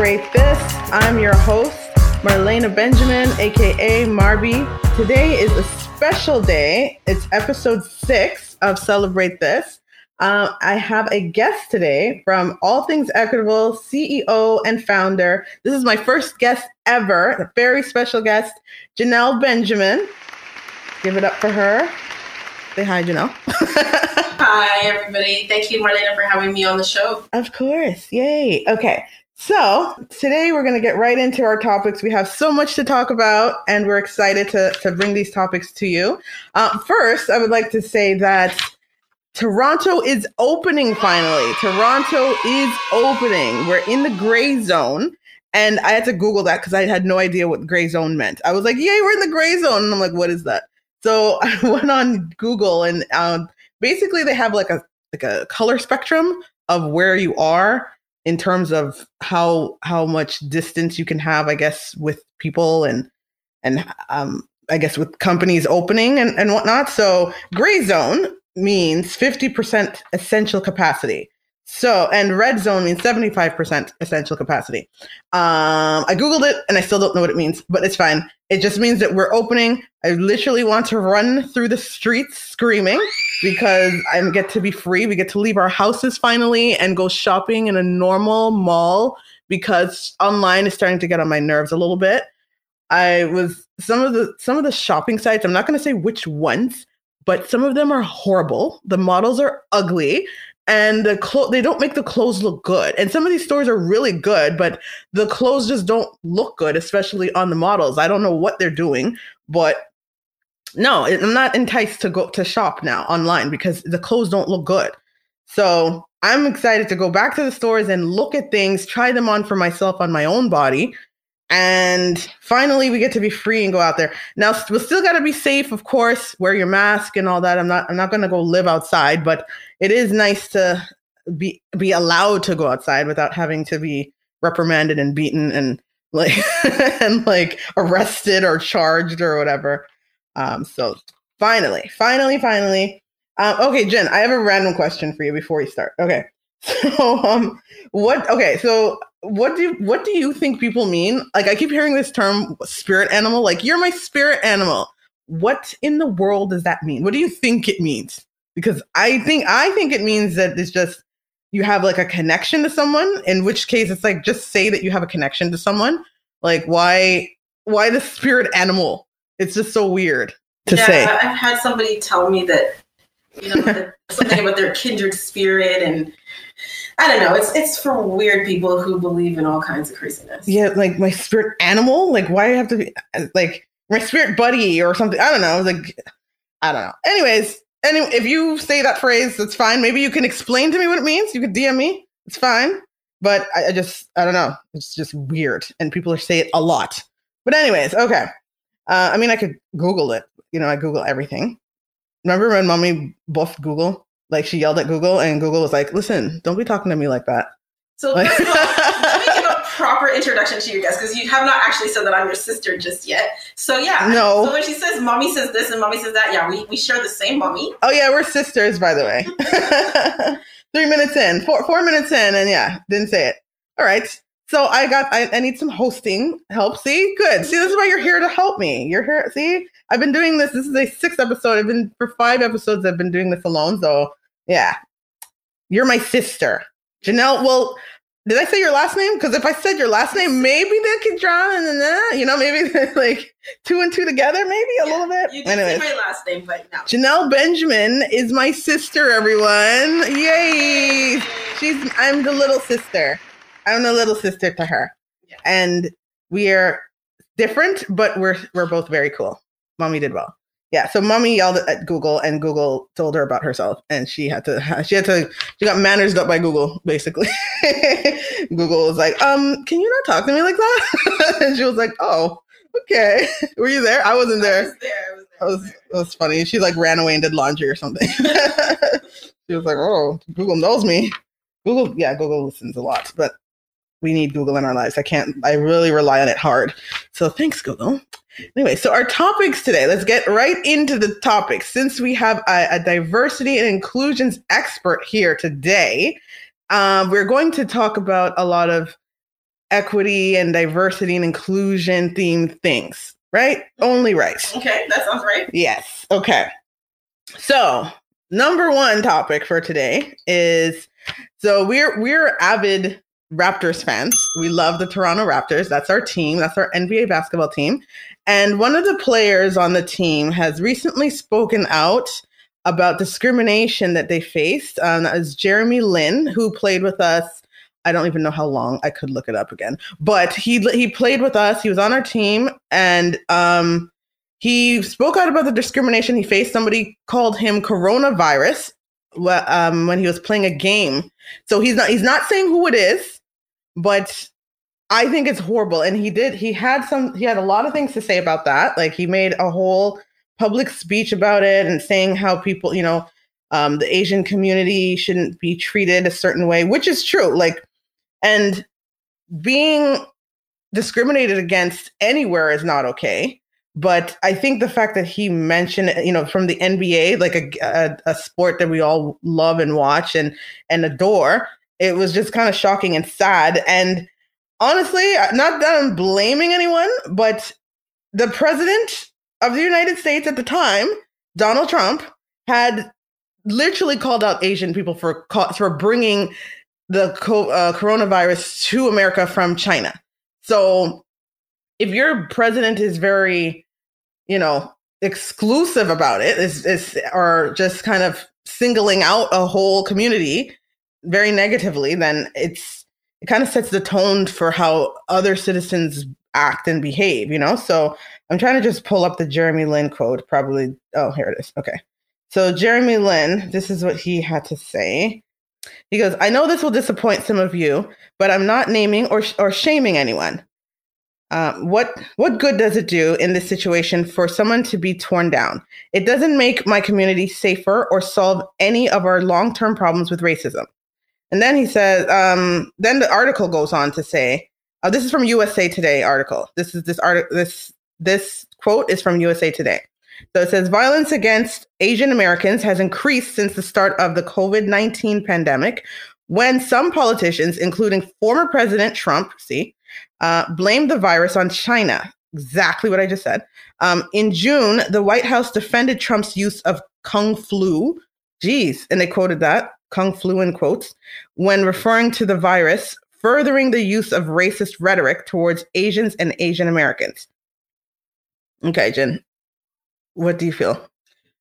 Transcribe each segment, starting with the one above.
Celebrate This. I'm your host, Marlena Benjamin, aka Marby. Today is a special day. It's episode six of Celebrate This. Uh, I have a guest today from All Things Equitable, CEO and founder. This is my first guest ever, a very special guest, Janelle Benjamin. Give it up for her. Say hi, Janelle. hi, everybody. Thank you, Marlena, for having me on the show. Of course. Yay. Okay. So today we're going to get right into our topics. We have so much to talk about, and we're excited to, to bring these topics to you. Uh, first, I would like to say that Toronto is opening finally. Toronto is opening. We're in the gray zone. And I had to Google that because I had no idea what gray zone meant. I was like, yay, we're in the gray zone. And I'm like, what is that? So I went on Google and um, basically they have like a like a color spectrum of where you are in terms of how how much distance you can have, I guess, with people and and um, I guess with companies opening and, and whatnot. So gray zone means 50% essential capacity. So, and red zone means 75% essential capacity. Um, I Googled it and I still don't know what it means, but it's fine. It just means that we're opening. I literally want to run through the streets screaming because I get to be free. We get to leave our houses finally and go shopping in a normal mall because online is starting to get on my nerves a little bit. I was some of the some of the shopping sites, I'm not going to say which ones, but some of them are horrible. The models are ugly and the clo- they don't make the clothes look good. And some of these stores are really good, but the clothes just don't look good, especially on the models. I don't know what they're doing, but no, I'm not enticed to go to shop now online because the clothes don't look good. So I'm excited to go back to the stores and look at things, try them on for myself on my own body. And finally, we get to be free and go out there. Now, we still got to be safe, of course. Wear your mask and all that. I'm not. I'm not going to go live outside, but it is nice to be be allowed to go outside without having to be reprimanded and beaten and like and like arrested or charged or whatever. Um, so finally, finally, finally. Um, okay, Jen, I have a random question for you before we start. Okay. So um what okay, so what do what do you think people mean? Like I keep hearing this term spirit animal, like you're my spirit animal. What in the world does that mean? What do you think it means? because I think I think it means that it's just you have like a connection to someone. In which case, it's like just say that you have a connection to someone. Like why why the spirit animal? It's just so weird to yeah, say. I've had somebody tell me that you know something about their kindred spirit and I don't know. It's it's for weird people who believe in all kinds of craziness. Yeah, like my spirit animal. Like why do I have to be like my spirit buddy or something? I don't know. Like I don't know. Anyways, Anyway, if you say that phrase, that's fine. Maybe you can explain to me what it means. You could DM me. It's fine. But I, I just, I don't know. It's just weird. And people say it a lot. But, anyways, okay. Uh, I mean, I could Google it. You know, I Google everything. Remember when mommy buffed Google? Like she yelled at Google, and Google was like, listen, don't be talking to me like that. So, Like- first of all, let me give a proper introduction to your guys because you have not actually said that I'm your sister just yet. So, yeah. No. So, when she says mommy says this and mommy says that, yeah, we, we share the same mommy. Oh yeah, we're sisters, by the way. Three minutes in, four four minutes in, and yeah, didn't say it. All right. So I got I, I need some hosting help. See, good. See, this is why you're here to help me. You're here. See, I've been doing this. This is a sixth episode. I've been for five episodes. I've been doing this alone. So yeah, you're my sister, Janelle. Well, did I say your last name? Because if I said your last name, maybe they could draw and then you know maybe like two and two together, maybe a Yeah, little bit. You did Anyways. say my last name, but no. Janelle Benjamin is my sister, everyone. Yay! She's I'm the little sister. I'm the little sister to her. Yeah. And we are different, but we're we're both very cool. Mommy did well. Yeah, so mommy yelled at Google and Google told her about herself and she had to she had to she got manners up by Google basically. Google was like, "Um, can you not talk to me like that?" and she was like, "Oh, okay." Were you there? I wasn't I there. was there. I was there. That was that was funny. She like ran away and did laundry or something. she was like, "Oh, Google knows me." Google, yeah, Google listens a lot, but we need Google in our lives. I can't. I really rely on it hard. So thanks, Google. Anyway, so our topics today. Let's get right into the topics. Since we have a, a diversity and inclusions expert here today, um, we're going to talk about a lot of equity and diversity and inclusion themed things, right? Only right. Okay, that sounds right. Yes. Okay. So, number one topic for today is so we're we're avid Raptors fans. We love the Toronto Raptors. That's our team. That's our NBA basketball team. And one of the players on the team has recently spoken out about discrimination that they faced. Um, that was Jeremy Lin, who played with us. I don't even know how long. I could look it up again. But he he played with us. He was on our team, and um, he spoke out about the discrimination he faced. Somebody called him coronavirus um, when he was playing a game. So he's not he's not saying who it is but I think it's horrible. And he did, he had some, he had a lot of things to say about that. Like he made a whole public speech about it and saying how people, you know, um, the Asian community shouldn't be treated a certain way, which is true. Like, and being discriminated against anywhere is not okay. But I think the fact that he mentioned, you know, from the NBA, like a, a, a sport that we all love and watch and and adore, it was just kind of shocking and sad. And honestly, not that I'm blaming anyone, but the president of the United States at the time, Donald Trump, had literally called out Asian people for for bringing the uh, coronavirus to America from China. So, if your president is very, you know, exclusive about it, is is or just kind of singling out a whole community, very negatively, then it's it kind of sets the tone for how other citizens act and behave, you know? So I'm trying to just pull up the Jeremy Lin quote, probably. Oh, here it is. Okay. So Jeremy Lin, this is what he had to say. He goes, I know this will disappoint some of you, but I'm not naming or, or shaming anyone. Um, what what good does it do in this situation for someone to be torn down? It doesn't make my community safer or solve any of our long term problems with racism. And then he says, um, then the article goes on to say, oh, this is from USA Today article. This is this article. This this quote is from USA Today. So it says violence against Asian Americans has increased since the start of the COVID 19 pandemic when some politicians, including former President Trump, see, uh, blamed the virus on China. Exactly what I just said. Um, in June, the White House defended Trump's use of Kung flu. Geez, and they quoted that Kung flu in quotes, when referring to the virus, furthering the use of racist rhetoric towards Asians and Asian Americans. Okay, Jen, what do you feel?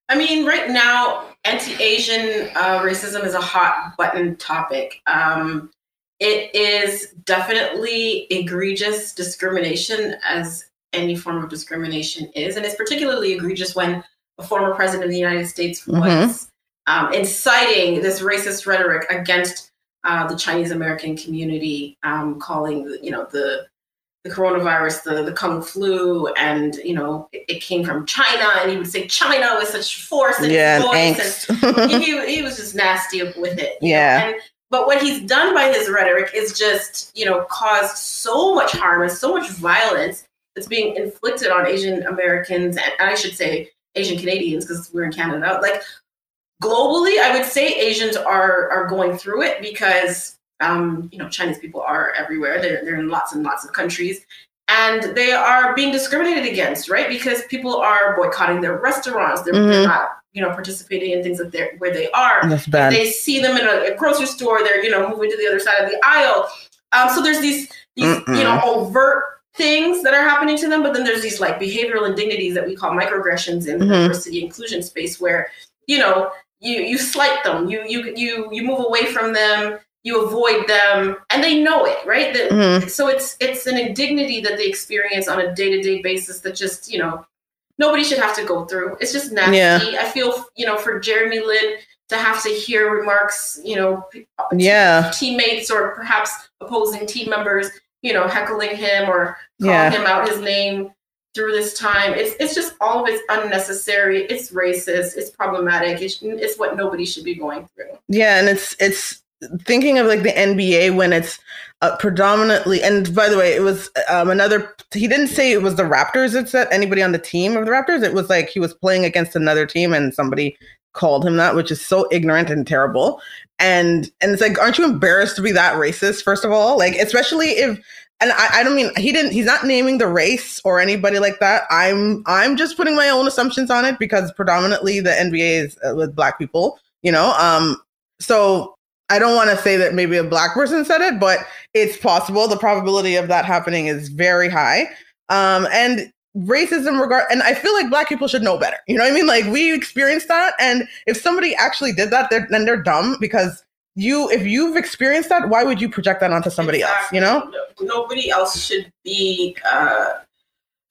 I mean, right now, anti-Asian uh, racism is a hot button topic. Um, it is definitely egregious discrimination, as any form of discrimination is, and it's particularly egregious when a former president of the United States mm-hmm. Um, inciting this racist rhetoric against uh, the Chinese American community, um, calling you know the the coronavirus the the kung flu, and you know it, it came from China, and he would say China with such force and yeah, voice, and he, he was just nasty with it. Yeah. And, but what he's done by his rhetoric is just, you know, caused so much harm and so much violence that's being inflicted on Asian Americans and I should say Asian Canadians because we're in Canada. Like globally, I would say Asians are are going through it because um, you know Chinese people are everywhere. They're they're in lots and lots of countries, and they are being discriminated against, right? Because people are boycotting their restaurants. They're, mm-hmm. they're not you know participating in things that they're where they are. That's bad. They see them in a, a, grocery store. They're you know moving to the other side of the aisle. Um, so there's these these Mm-mm. you know overt things that are happening to them, but then there's these like behavioral indignities that we call microaggressions in mm-hmm. the diversity inclusion space where you know you you slight them. You you you you move away from them. You avoid them. And they know it right? The, mm-hmm. so it's it's an indignity that they experience on a day-to-day basis that just you know nobody should have to go through. It's just nasty. Yeah. i feel you know for jeremy lin to have to hear remarks you know yeah. teammates or perhaps opposing team members you know heckling him or calling yeah. him out his name through this time. It's it's just all of it's unnecessary. It's racist. It's problematic. It's, it's what nobody should be going through. Yeah, and it's it's thinking of like the NBA when it's uh, predominantly. And by the way, it was um, another. He didn't say it was the Raptors. It's that anybody on the team of the Raptors. It was like he was playing against another team, and somebody called him that, which is so ignorant and terrible. And and it's like, aren't you embarrassed to be that racist? First of all, like especially if and I, I don't mean he didn't he's not naming the race or anybody like that. I'm i'm just putting my own assumptions on it because predominantly the nba is uh, with black people you know? Um so i don't want to say that maybe a black person said it but it's possible. The probability of that happening is very high. Um and racism regard and i feel like black people should know better you know what i mean? Like we experienced that and if somebody actually did that they're, then they're dumb because you if you've experienced that why would you project that onto somebody exactly. else you know? Nobody else should be uh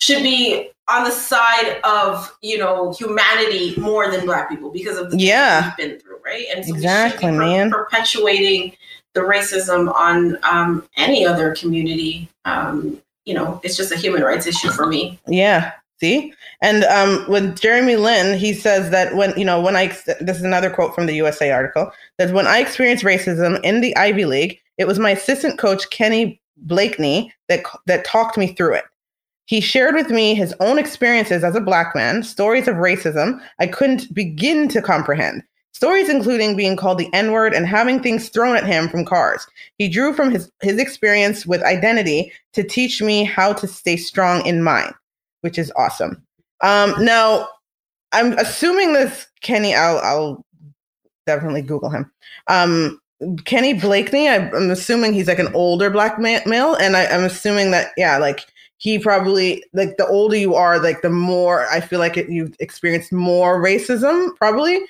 should be on the side of you know humanity more than black people because of the yeah. we've been through right? And so exactly man. perpetuating the racism on um any other community. Um you know it's just a human rights issue for me. Yeah See? And um, with Jeremy Lin, he says that when, you know, when I, this is another quote from the USA article, that when I experienced racism in the Ivy League, it was my assistant coach, Kenny Blakeney, that, that talked me through it. He shared with me his own experiences as a black man, stories of racism I couldn't begin to comprehend. Stories including being called the N word and having things thrown at him from cars. He drew from his, his experience with identity to teach me how to stay strong in mine which is awesome. Um, now, I'm assuming this Kenny. I'll, I'll definitely Google him. Um, Kenny Blakeney. I, am assuming he's like an older black male, and I, I'm assuming that yeah, like he probably like the older you are, like the more I feel like it, you've experienced more racism, probably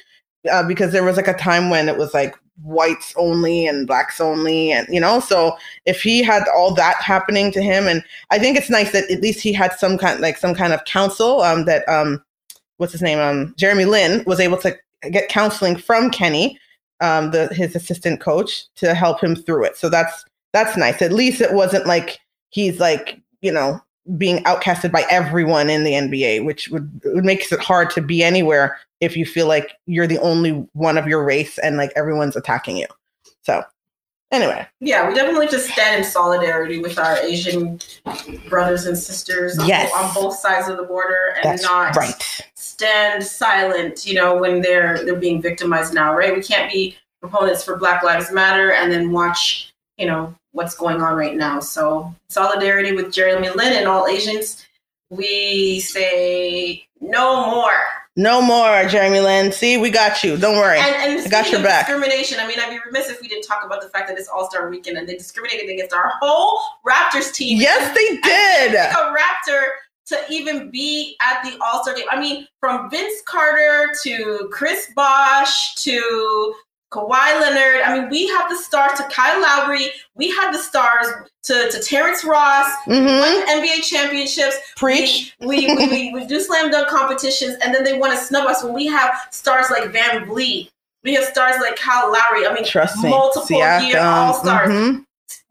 uh, because there was like a time when it was like whites only and blacks only and you know so if he had all that happening to him and i think it's nice that at least he had some kind like some kind of counsel um that um what's his name um jeremy lin was able to get counseling from kenny um the his assistant coach to help him through it. So that's that's nice. At least it wasn't like he's like you know being outcasted by everyone in the nba which would, would makes it hard to be anywhere if you feel like you're the only one of your race and like everyone's attacking you. So, anyway. Yeah, we definitely just stand in solidarity with our Asian brothers and sisters yes. on, on both sides of the border and That's not right. stand silent, you know, when they're they're being victimized now, right? We can't be proponents for Black Lives Matter and then watch, you know, what's going on right now. So, solidarity with Jeremy Lin and all Asians. We say no more no more, Jeremy Lin. See, we got you. Don't worry. And, and I got your back. Discrimination. I mean, I'd be remiss if we didn't talk about the fact that it's All Star Weekend and they discriminated against our whole Raptors team. Yes, they did. A Raptor to even be at the All Star game. I mean, from Vince Carter to Chris Bosh to Kawhi Leonard. I mean, we have the stars to Kyle Lowry. We had the stars to, to Terrence Ross. Mm-hmm. NBA championships. Preach. We we, we, we, we, do slam dunk competitions, and then they want to snub us when we have stars like VanVleet. We have stars like Kyle Lowry. I mean, Trust multiple Siakam. year All Stars. Mm-hmm.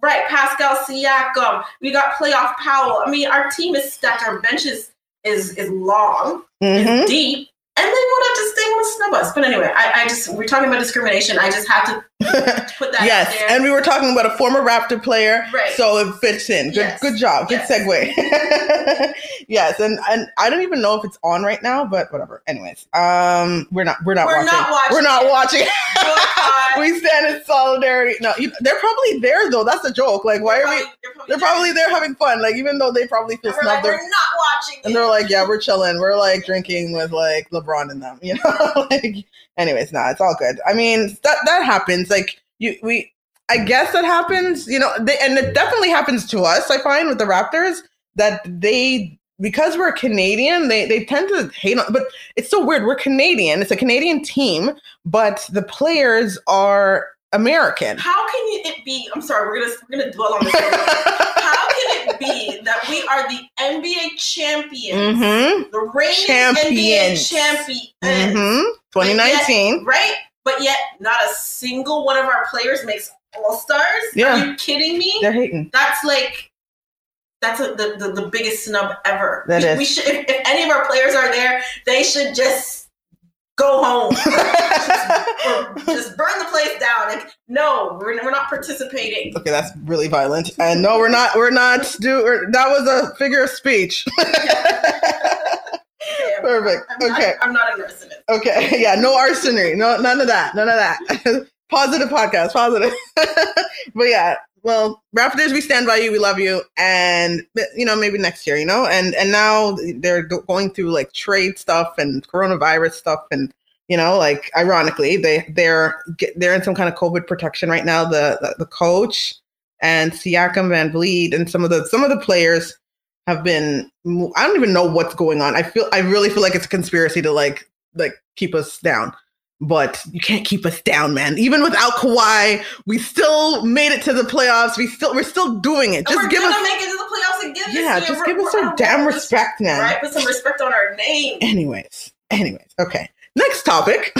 Right, Pascal Siakam. We got playoff Powell. I mean, our team is stacked. Our bench is is, is long, mm-hmm. is deep and they want to just they want to snub us. But anyway, I, I just we're talking about discrimination. I just have to. Yes, and we were talking about a former Raptor player, right. so it fits in. Good, yes. good job. Good yes. segue. yes, and and I don't even know if it's on right now, but whatever. Anyways, um, we're not we're not we're watching. Not watching we're not watching. we stand in solidarity. No, you, they're probably there though. That's a joke. Like, why they're are probably, we? They're probably, they're probably there having fun. Like, even though they probably feel snubbed, like, we're not watching. And they're like, yeah, we're chilling. We're like drinking with like LeBron and them. You know, like. Anyways, nah, it's all good. I mean, that that happens. Like, you we. I guess that happens. You know, they, and it definitely happens to us. I find with the Raptors that they because we're Canadian, they, they tend to hate on, but it's so weird. We're Canadian. It's a Canadian team, but the players are American. How can it be? I'm sorry, we're gonna we're gonna dwell on this. How can it be that we are the NBA champions, mm-hmm. the reigning NBA champions, mm-hmm. 2019, yet, right? But yet, not a single one of our players makes All Stars. Yeah. Are you kidding me? They're hating. That's like that's a, the, the, the biggest snub ever. That we, is. we should if, if, any of our players are there, they should just go home. just, just, burn the place down. Like, no, we're, we're not participating. Okay, that's really violent. And no, we're not. We're not. Do that was a figure of speech. Perfect. I'm okay, not, I'm not a nurse in it. Okay. Yeah. No arsonery. No, none of that. None of that. positive podcast. Positive. but yeah. Well, Raptors, we stand by you. We love you, and you know maybe next year, you know, and and now they're going through like trade stuff and coronavirus stuff, and you know, like ironically, they they're they're in some kind of COVID protection right now. The the, the coach and Siakam VanVleet and some of the some of the players have been I don't even know what's going on. I feel I really feel like it's a conspiracy to like like keep us down. But you can't keep us down, man. Even without Kawhi, we still made it to the playoffs. We still we're still doing it. Just give us make it to the playoffs again. Yeah, just give us some damn respect, man. Right, put some respect on our name. Anyways, anyways, okay. Next topic.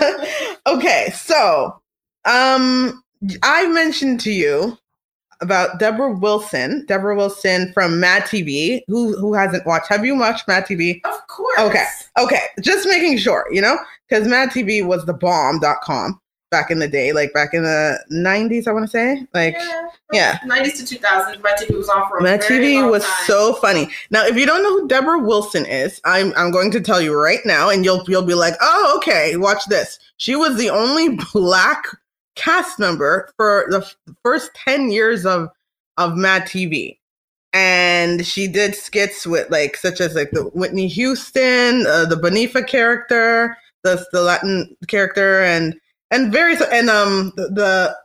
okay, so um I mentioned to you about Deborah Wilson, Deborah Wilson from Mad TV. Who who hasn't watched? Have you watched Mad TV? Of course. Okay. Okay. Just making sure, you know, because Mad TV was the bomb.com back in the day, like back in the 90s, I want to say. Like, yeah. yeah. 90s to 2000s. Mad TV was on for a Mad TV was time. so funny. Now, if you don't know who Deborah Wilson is, I'm, I'm going to tell you right now, and you'll, you'll be like, oh, okay, watch this. She was the only black cast member for the first 10 years of of Mad TV. And she did skits with like such as like the Whitney Houston, uh, the Bunifa character, the the Latin character, and and various and um the, the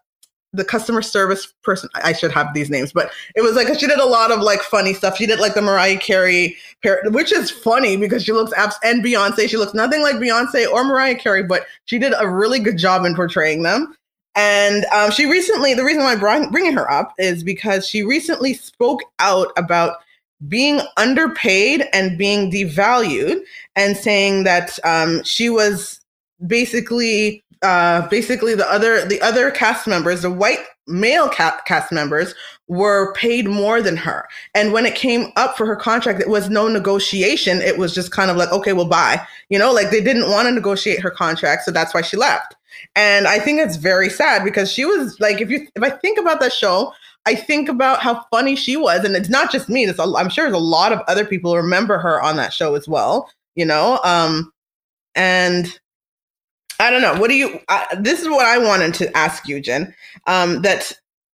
the customer service person i should have these names but it was like she did a lot of like funny stuff. She did like the mariah carey which is funny because she looks abs and beyonce. She looks nothing like beyonce or mariah carey but she did a really good job in portraying them and um, she recently, the reason why I'm bringing her up is because she recently spoke out about being underpaid and being devalued and saying that um, she was basically uh, basically the other the other cast members the white male ca- cast members were paid more than her. And when it came up for her contract it was no negotiation. It was just kind of like okay well bye. You know like they didn't want to negotiate her contract so that's why she left and I think it's very sad because she was like, if you if I think about that show, I think about how funny she was, and it's not just me. It's a, I'm sure there's a lot of other people remember her on that show as well. You know, um, and I don't know. What do you? This is what I wanted to ask you, Jen. Um, that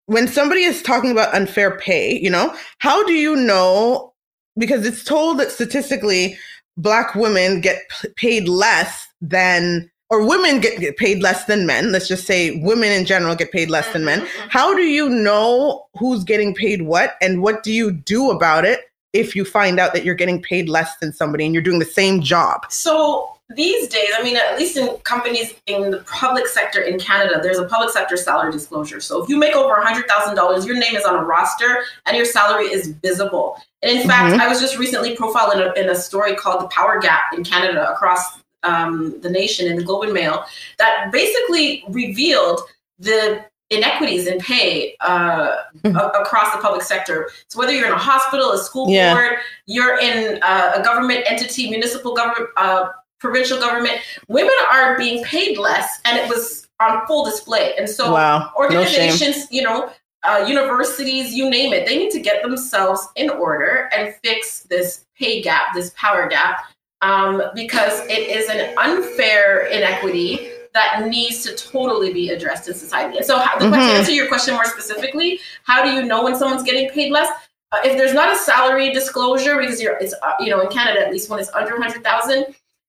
when somebody is talking about unfair pay, you know, how do you know? Because it's told that statistically, black women get p- paid less than or women get, get, paid less than men. Let's just say women in general get paid less than men. Mm-hmm. How do you know who's getting paid what and what do you do about it if you find out that you're getting paid less than somebody and you're doing the same job? So these days, I mean, at least in companies in the public sector in Canada, there's a public sector salary disclosure. So if you make over $100,000, your name is on a roster and your salary is visible. And in fact, mm-hmm. I was just recently profiled in a, in a story called The Power Gap in Canada across um, the nation in the Globe and Mail that basically revealed the inequities in pay uh, mm-hmm. a- across the public sector. So whether you're in a hospital, a school yeah. board, you're in uh, a government entity, municipal government, uh, provincial government, women are being paid less, and it was on full display. And so wow. organizations, no you know. Uh, universities, you name it, they need to get themselves in order and fix this pay gap, this power gap, um, because it is an unfair inequity that needs to totally be addressed in society. And so, how, the mm-hmm. question, to answer your question more specifically, how do you know when someone's getting paid less? Uh, if there's not a salary disclosure, because you're, it's uh, you know in Canada at least when it's under hundred thousand.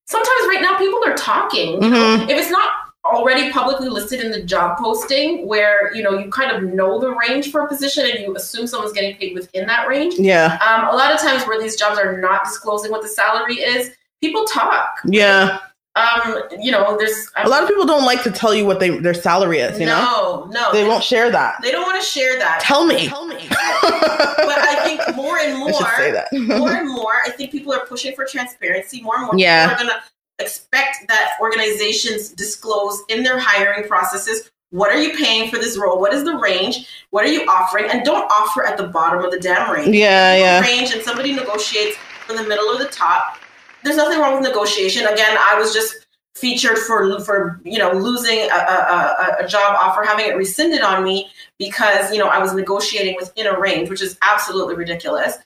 Sometimes right now people are talking. Mm-hmm. If it's not already publicly listed in the job posting where you know you kind of know the range for a position and you assume someone's getting paid within that range yeah um, a lot of times where these jobs are not disclosing what the salary is people talk. Yeah. Um, you know, there's a lot of people don't like to tell you what they their salary is. You no, know, no, they, they won't share that. They don't want to share that. Tell me, tell me. but I think more and more, more and more, I think people are pushing for transparency. More and more, yeah. people are to expect that organizations disclose in their hiring processes what are you paying for this role? What is the range? What are you offering? And don't offer at the bottom of the damn range. Yeah, yeah. Range and somebody negotiates from the middle or the top there's nothing wrong with negotiation. Again, I was just featured for for you know losing a, a, a, job offer, having it rescinded on me because you know I was negotiating within a range, which is absolutely ridiculous.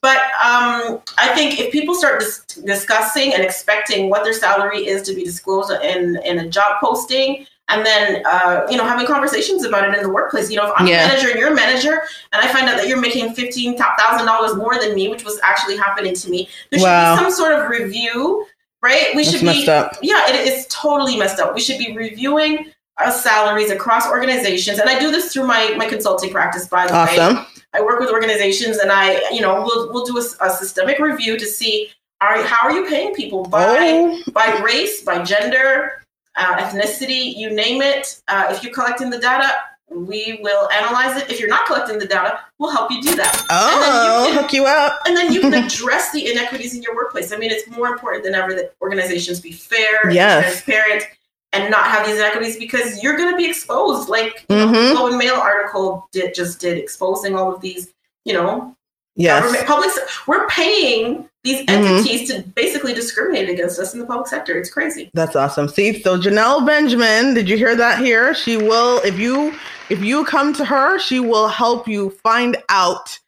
But um, I think if people start dis- discussing and expecting what their salary is to be disclosed in in a job posting, and then uh, you know having conversations about it in the workplace. You know, if I'm Yeah. a manager and you're a manager, and I find out that you're making fifteen thousand dollars more than me, which was actually happening to me, there should Wow. be some sort of review, right? We That's should be up. yeah, it is totally messed up. We should be reviewing our salaries across organizations, and I do this through my my consulting practice. By the way, I work with organizations, and I you know we'll we'll do a, a systemic review to see are how are you paying people by Oh, by race, by gender, uh, ethnicity, you name it. Uh, if you're collecting the data, we will analyze it. If you're not collecting the data, we'll help you do that. oh, And then you can- hook you up. And then you can address the inequities in your workplace. I mean, it's more important than ever that organizations be fair, and Yes. transparent, and not have these inequities because you're going to be exposed. Like Mhm. the Globe and Mail article did just did exposing all of these. You know, Yes. government, public. We're paying these Mhm. entities to basically discriminate against us in the public sector. It's crazy. That's awesome. See, so Janelle Benjamin, did you hear that here? She will, if you if you come to her, she will help you find out,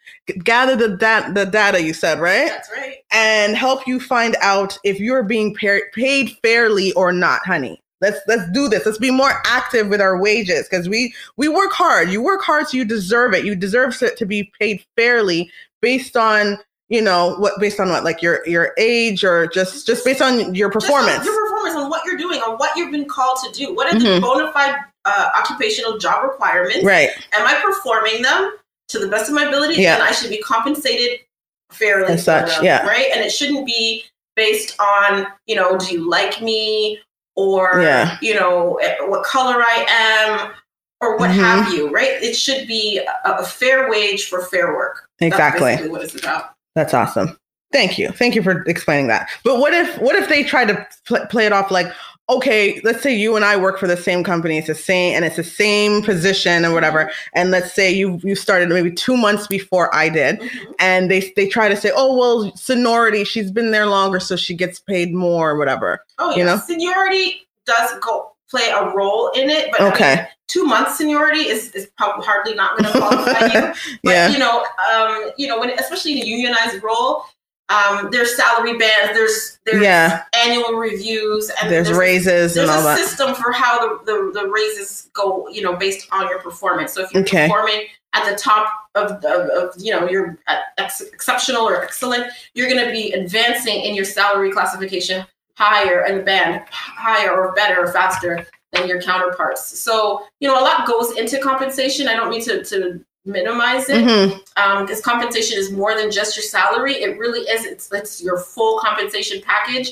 gather the dat the data you said, right? That's right. And help you find out if you're being pa- paid fairly or not, honey. Let's let's do this. Let's be more active with our wages because we we work hard. You work hard, so you deserve it. You deserve to, to be paid fairly based on you know what based on what like your your age or just just based on your performance. on your performance on what you're doing, on what you've been called to do. What are the Mhm. bona fide uh, occupational job requirements? Right. Am I performing them to the best of my ability? Yeah. And I should be compensated fairly. As such, them, yeah. Right. And it shouldn't be based on, you know, do you like me or, Yeah. you know, eh, what color I am or what Mhm. have you, right? It should be a, a fair wage for fair work. Exactly. basically what it's about. That's awesome. Thank you. Thank you for explaining that. But what if what if they try to pl- play it off like, okay, let's say you and I work for the same company, it's the same and it's the same position and whatever, and let's say you you started maybe two months before I did, Mhm. and they they try to say, oh well, seniority, she's been there longer, so she gets paid more or whatever. Oh, yeah. You know? Seniority does go play a role in it, but I mean, Okay. two months seniority is, is probably hardly not going to qualify you. But yeah. you know, um, you know, when especially in a unionized role, um, there's salary bands, there's there's Yeah. annual reviews, and There's raises there's and all a that. system for how the, the, the raises go, you know, based on your performance. So if you're Okay. performing at the top of, of, of you know, you're ex- exceptional or excellent, you're going to be advancing in your salary classification higher and the band higher or better or faster than your counterparts. So, you know, a lot goes into compensation. I don't mean to, to minimize it Mhm. um because compensation is more than just your salary it really is it's it's your full compensation package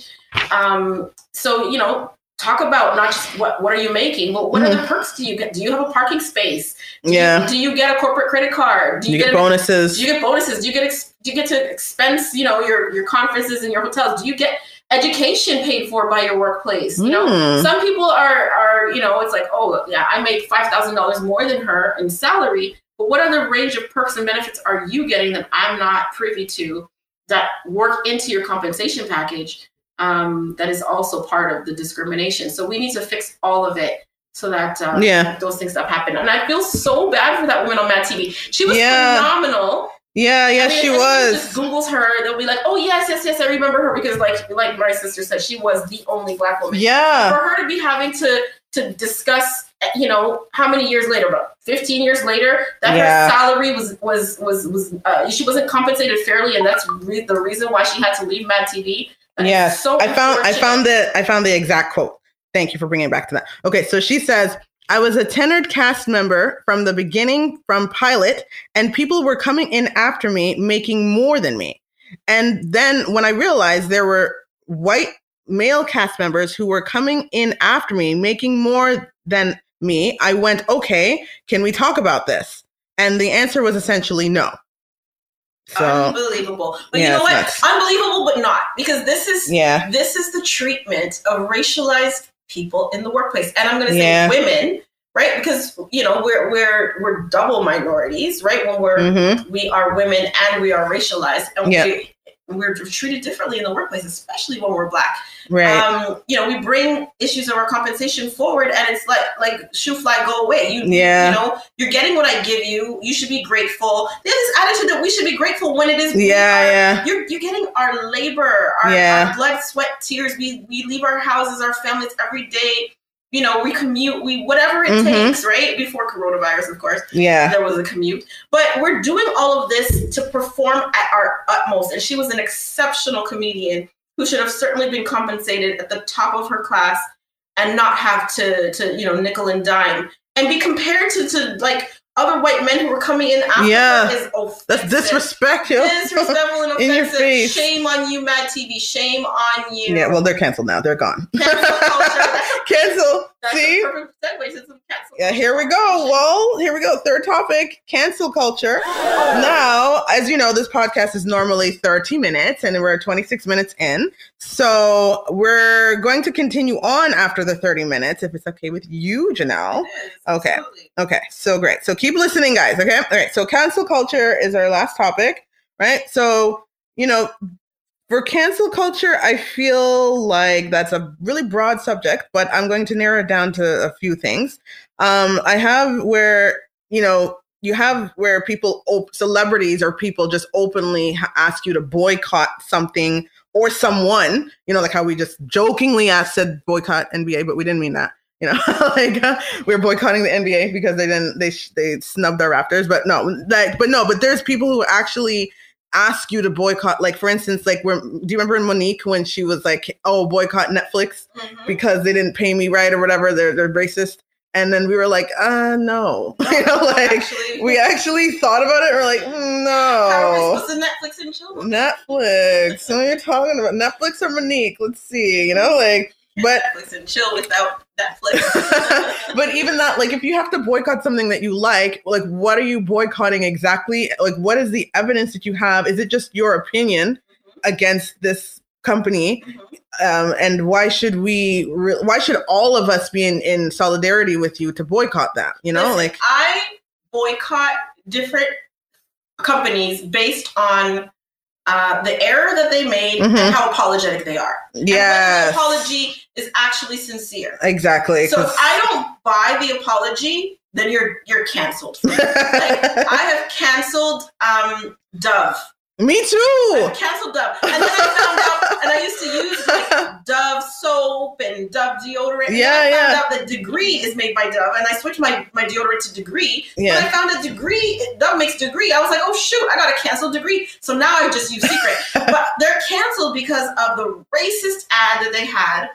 um so you know talk about not just what what are you making but what Mhm. other perks do you get do you have a parking space do Yeah. you, do you get a corporate credit card do You you, get get, bonuses. do you get bonuses do you get ex- do you get to expense you know your your conferences and your hotels do you get education paid for by your workplace you know Mm. some people are are you know it's like oh yeah i make five thousand dollars more than her in salary but what other range of perks and benefits are you getting that i'm not privy to that work into your compensation package um, that is also part of the discrimination so we need to fix all of it so that uh, Yeah. those things stop happening and i feel so bad for that woman on Mad TV. She was Yeah. phenomenal. Yeah, yeah, I mean, she was. Just Google's her, they'll be like, "Oh yes, yes, yes, I remember her," because like like my sister said, she was the only black woman Yeah. for her to be having to to discuss you know how many years later about 15 years later that Yeah. her salary was was was was uh, she wasn't compensated fairly and that's re- the reason why she had to leave mad tv That Yes, so I found I found the I found the exact quote. Thank you for bringing it back to that. Okay, so she says, "I was a tenured cast member from the beginning, from pilot, and people were coming in after me, making more than me. And then when I realized there were white male cast members who were coming in after me, making more than me, I went, okay, can we talk about this? And the answer was essentially no. So unbelievable but Yeah, you know what nuts. unbelievable but not because this is yeah, this is the treatment of racialized people in the workplace. And i'm going to say Yeah. women right? Because you know we're we're we're double minorities right? When we're hmm we are women and we are racialized. And Yeah. we we're treated differently in the workplace, especially when we're black. Right. Um, you know, we bring issues of our compensation forward, and it's like like shoo fly, go away. You, Yeah. you know, you're getting what I give you. You should be grateful. There's this attitude that we should be grateful when it is. yeah, yeah. You're you're getting our labor, our, Yeah. our blood, sweat, tears. We we leave our houses, our families every day. You know, we commute, we whatever it Mhm. takes, right? Before coronavirus, of course Yeah. there was a commute. But we're doing all of this to perform at our utmost. And she was an exceptional comedian who should have certainly been compensated at the top of her class and not have to to you know nickel and dime and be compared to to like other white men who were coming in after Yeah. is offensive. That's disrespect. Disrespectful and In your offensive. face. Shame on you, Mad TV. Shame on you. Yeah, well, they're canceled now. They're gone. Cancel culture. Cancel. That's See? perfect segue to some cancel Yeah, here we go. Well, here we go. Third topic cancel culture. Oh. Now, as you know, this podcast is normally 30 minutes and we're 26 minutes in. So we're going to continue on after the 30 minutes if it's okay with you, Janelle. Is, Okay. absolutely. Okay, so great. So keep listening, guys. Okay. All right. So cancel culture is our last topic, right? So, you know, for cancel culture, I feel like that's a really broad subject, but I'm going to narrow it down to a few things. Um, I have where, you know, you have where people, op- celebrities or people just openly ha- ask you to boycott something or someone, you know, like how we just jokingly asked, said boycott NBA, but we didn't mean that. You know, like uh, we're boycotting the NBA because they didn't they sh- they snubbed our Raptors, but no, like but no, but there's people who actually ask you to boycott. Like for instance, like where do you remember Mo'Nique when she was like, "Oh, boycott Netflix Mhm. because they didn't pay me right or whatever. They're they're racist." And then we were like, "Uh, no," you know, like Actually, we actually thought about it. We're like, mm, How are we "No." supposed to Netflix and chill? Netflix. What are you talking about? Netflix or Mo'Nique? Let's see. You know, like, but Netflix and chill without Netflix. but even that, like, if you have to boycott something that you like, like, what are you boycotting exactly? Like, what is the evidence that you have? Is it just your opinion against this company? Um, and why should we? Re- why should all of us be in in solidarity with you to boycott that? You know, Listen, like, I boycott different companies based on uh, the error that they made Mhm. and how apologetic they are. Yeah, the apology is actually sincere. exactly. So if I don't buy the apology, then you're you're canceled. like, I have canceled um, Dove. Me too. I've canceled Dove, and then I found out, and I used to use like Dove soap and Dove deodorant. and Yeah, then I found yeah. out that Degree is made by Dove, and I switched my my deodorant to Degree. Yeah. When I found out Degree, Dove makes Degree, I was like, oh shoot, I gotta cancel Degree. So now I just use Secret, but they're canceled because of the racist ad that they had.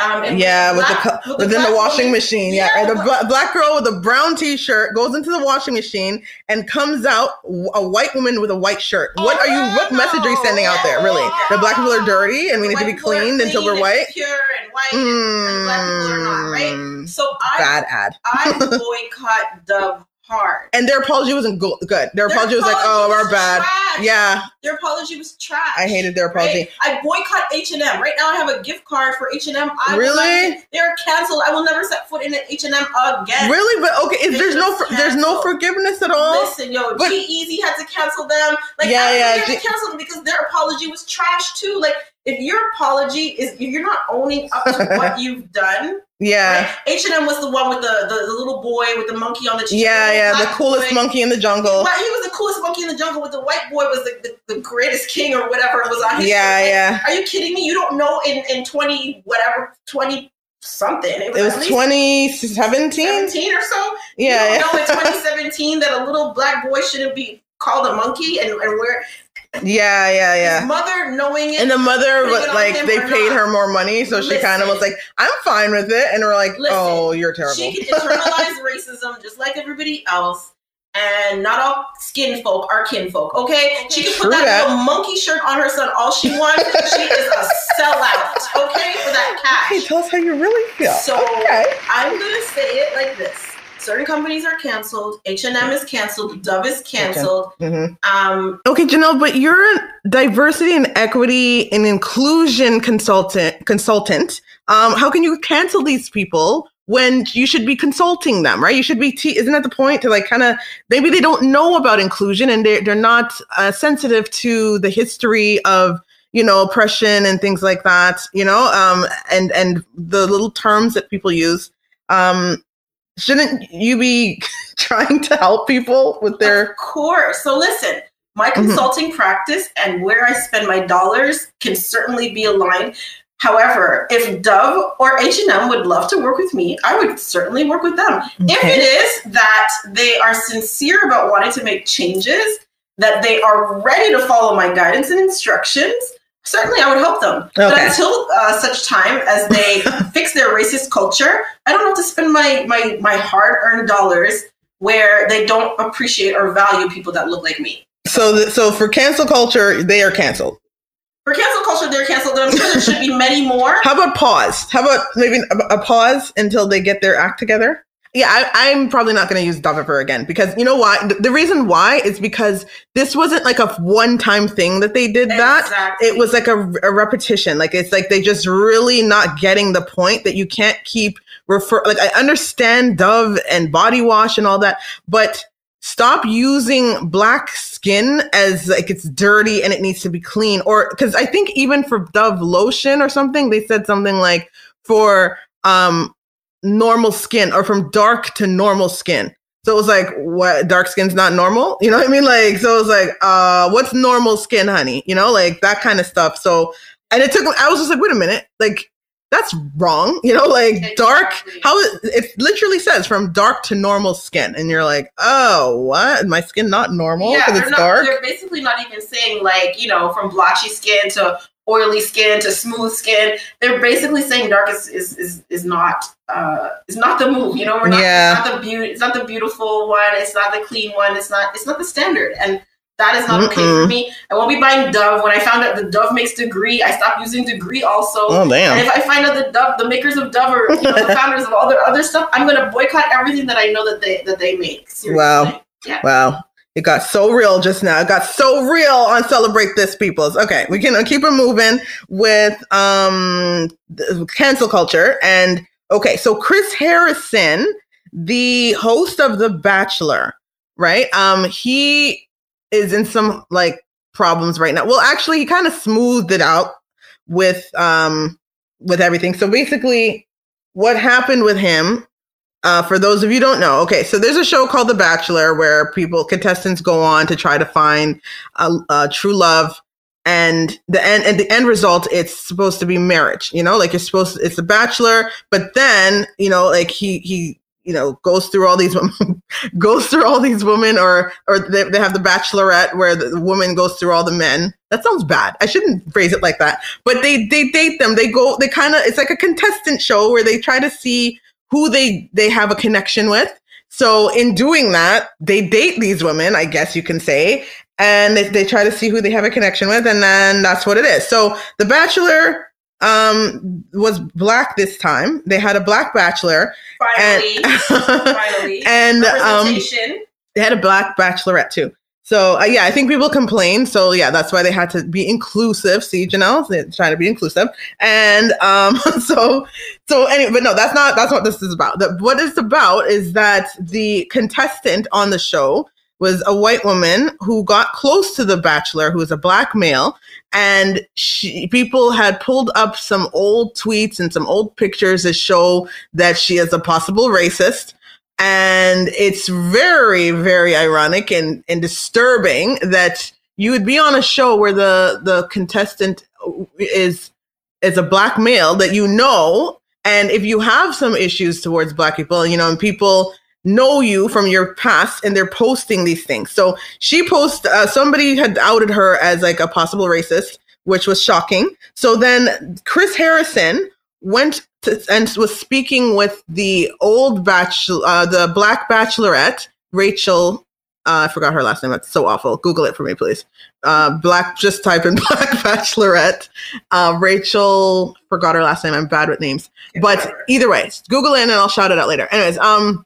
Um, Yeah, with black- with within the black washing woman- machine. Yeah, Yeah, and the black girl with a brown T-shirt goes into the washing machine and comes out a white woman with a white shirt. What are you? What message are you sending out there? Really, the black people are dirty and we need to be White people are cleaned until we're clean white. pure and white, and black people are not, right? Mm, So I Bad ad. I boycott Dove hard. And their apology wasn't go- good. Their, Their apology was like, "Oh, was we're bad." trash. Yeah, Their apology was trash. I hated their apology. Right? I boycott H and M. Right now, I have a gift card for H and M. Really? They're canceled. I will never set foot in an H and M again. Really, but okay. They there's no for- there's no forgiveness at all? Listen, yo, But- G Easy had to cancel them. Like, Yeah, I yeah, G- to cancel them because their apology was trash too. Like, if your apology is if you're not owning up to what you've done, Yeah, H and M was the one with the, the the little boy with the monkey on the cheek. yeah, yeah. The coolest boy. monkey in the jungle. But he was the coolest monkey in the jungle. With the white boy was the, the, the greatest king or whatever was on his. Yeah. Like, yeah. Are you kidding me? You don't know in in twenty whatever twenty something. It was, It was 2017. 17 or so. Yeah, you yeah. don't know in 2017 that a little black boy shouldn't be called a monkey and, and where Yeah, yeah, his yeah. mother knowing it. And the mother was like, they paid not. her more money, so she kind of was like, "I'm fine with it," and we're like, Listen, "Oh, you're terrible." She can internalize racism just like everybody else. And not all skin folk are kinfolk, okay? She can put that, that. little monkey shirt on her son all she wants. she is a sellout, okay, for that Hey, cash. tell us how you really feel. So okay. I'm gonna say it like this: certain companies are canceled. H and M is canceled. Dove is canceled. Mhm. Um, Okay, Janelle, but you're a diversity and equity and inclusion consultant. Consultant. Um, how can you cancel these people when you should be consulting them, right? You should be, te- isn't that the point to like kind of, maybe they don't know about inclusion and they're, they're not uh, sensitive to the history of, you know, oppression and things like that, you know, um, and, and the little terms that people use. Um, shouldn't you be trying to help people with their of course so listen my mm-hmm. consulting mm-hmm. practice and where i spend my dollars can certainly be aligned However, if Dove or H&M would love to work with me, I would certainly work with them. Okay. If it is that they are sincere about wanting to make changes, that they are ready to follow my guidance and instructions, certainly I would help them. Okay. But until uh, such time as they fix their racist culture, I don't have to spend my my my hard-earned dollars where they don't appreciate or value people that look like me. So, the, so for cancel culture, they are canceled for cancel culture, they're canceled. And I'm sure there should be many more. How about pause? How about maybe a, a pause until they get their act together? Yeah, I, am probably not going to use Dovifer again because you know why? The, the, reason why is because this wasn't like a one-time thing that they did that. Exactly. It was like a, a repetition. Like it's like they just really not getting the point that you can't keep refer. Like I understand Dove and body wash and all that, but stop using black skin as like it's dirty and it needs to be clean or because i think even for dove lotion or something they said something like for um normal skin or from dark to normal skin so it was like what dark skin's not normal you know what i mean like so it was like uh what's normal skin honey you know like that kind of stuff so and it took i was just like wait a minute like that's wrong. You know, like exactly. dark, how it, it, literally says from dark to normal skin. And you're like, oh, what? My skin not normal because yeah, it's not, dark? They're basically not even saying like, you know, from blotchy skin to oily skin to smooth skin. They're basically saying dark is is is, is not uh is not the move. You know, we're not, yeah. it's not the beauty it's not the beautiful one, it's not the clean one, it's not it's not the standard. And that is not Mm-mm. okay for me. I won't be buying Dove. When I found out the Dove makes degree, I stopped using degree also. Oh damn! And if I find out the Dove, the makers of Dove, or you know, the founders of all their other stuff, I'm gonna boycott everything that I know that they that they make. Seriously. Wow! Yeah. Wow! It got so real just now. It got so real on Celebrate This Peoples. Okay, we can keep it moving with um cancel culture. And okay, so Chris Harrison, the host of The Bachelor, right? Um, he is in some like problems right now. Well, actually, he kind of smoothed it out with um with everything. So basically, what happened with him? Uh, for those of you don't know, okay, so there's a show called The Bachelor where people contestants go on to try to find a, a true love, and the end and the end result it's supposed to be marriage. You know, like you're supposed to, it's a bachelor, but then you know, like he he you know goes through all these women goes through all these women or or they, they have the bachelorette where the woman goes through all the men. That sounds bad. I shouldn't phrase it like that. But they they date them. They go they kind of it's like a contestant show where they try to see who they they have a connection with so in doing that they date these women i guess you can say and they, they try to see who they have a connection with and then that's what it is so the bachelor um was black this time. They had a black bachelor. Finally. And, finally. and um they had a black bachelorette too. So uh, yeah, I think people complain. So yeah, that's why they had to be inclusive. See, Janelle, they're trying to be inclusive. And um, so so anyway, but no, that's not that's what this is about. The, what it's about is that the contestant on the show was a white woman who got close to the bachelor, who was a black male, and she, people had pulled up some old tweets and some old pictures that show that she is a possible racist. And it's very, very ironic and, and disturbing that you would be on a show where the, the contestant is, is a black male that you know. And if you have some issues towards black people, you know, and people know you from your past and they're posting these things. So she post uh, somebody had outed her as like a possible racist, which was shocking. So then Chris Harrison went to, and was speaking with the old bachelor, uh, the black bachelorette, Rachel. Uh, I forgot her last name. That's so awful. Google it for me, please. Uh, black, just type in black bachelorette. Uh, Rachel, forgot her last name. I'm bad with names. But either way, Google it and I'll shout it out later. Anyways, um,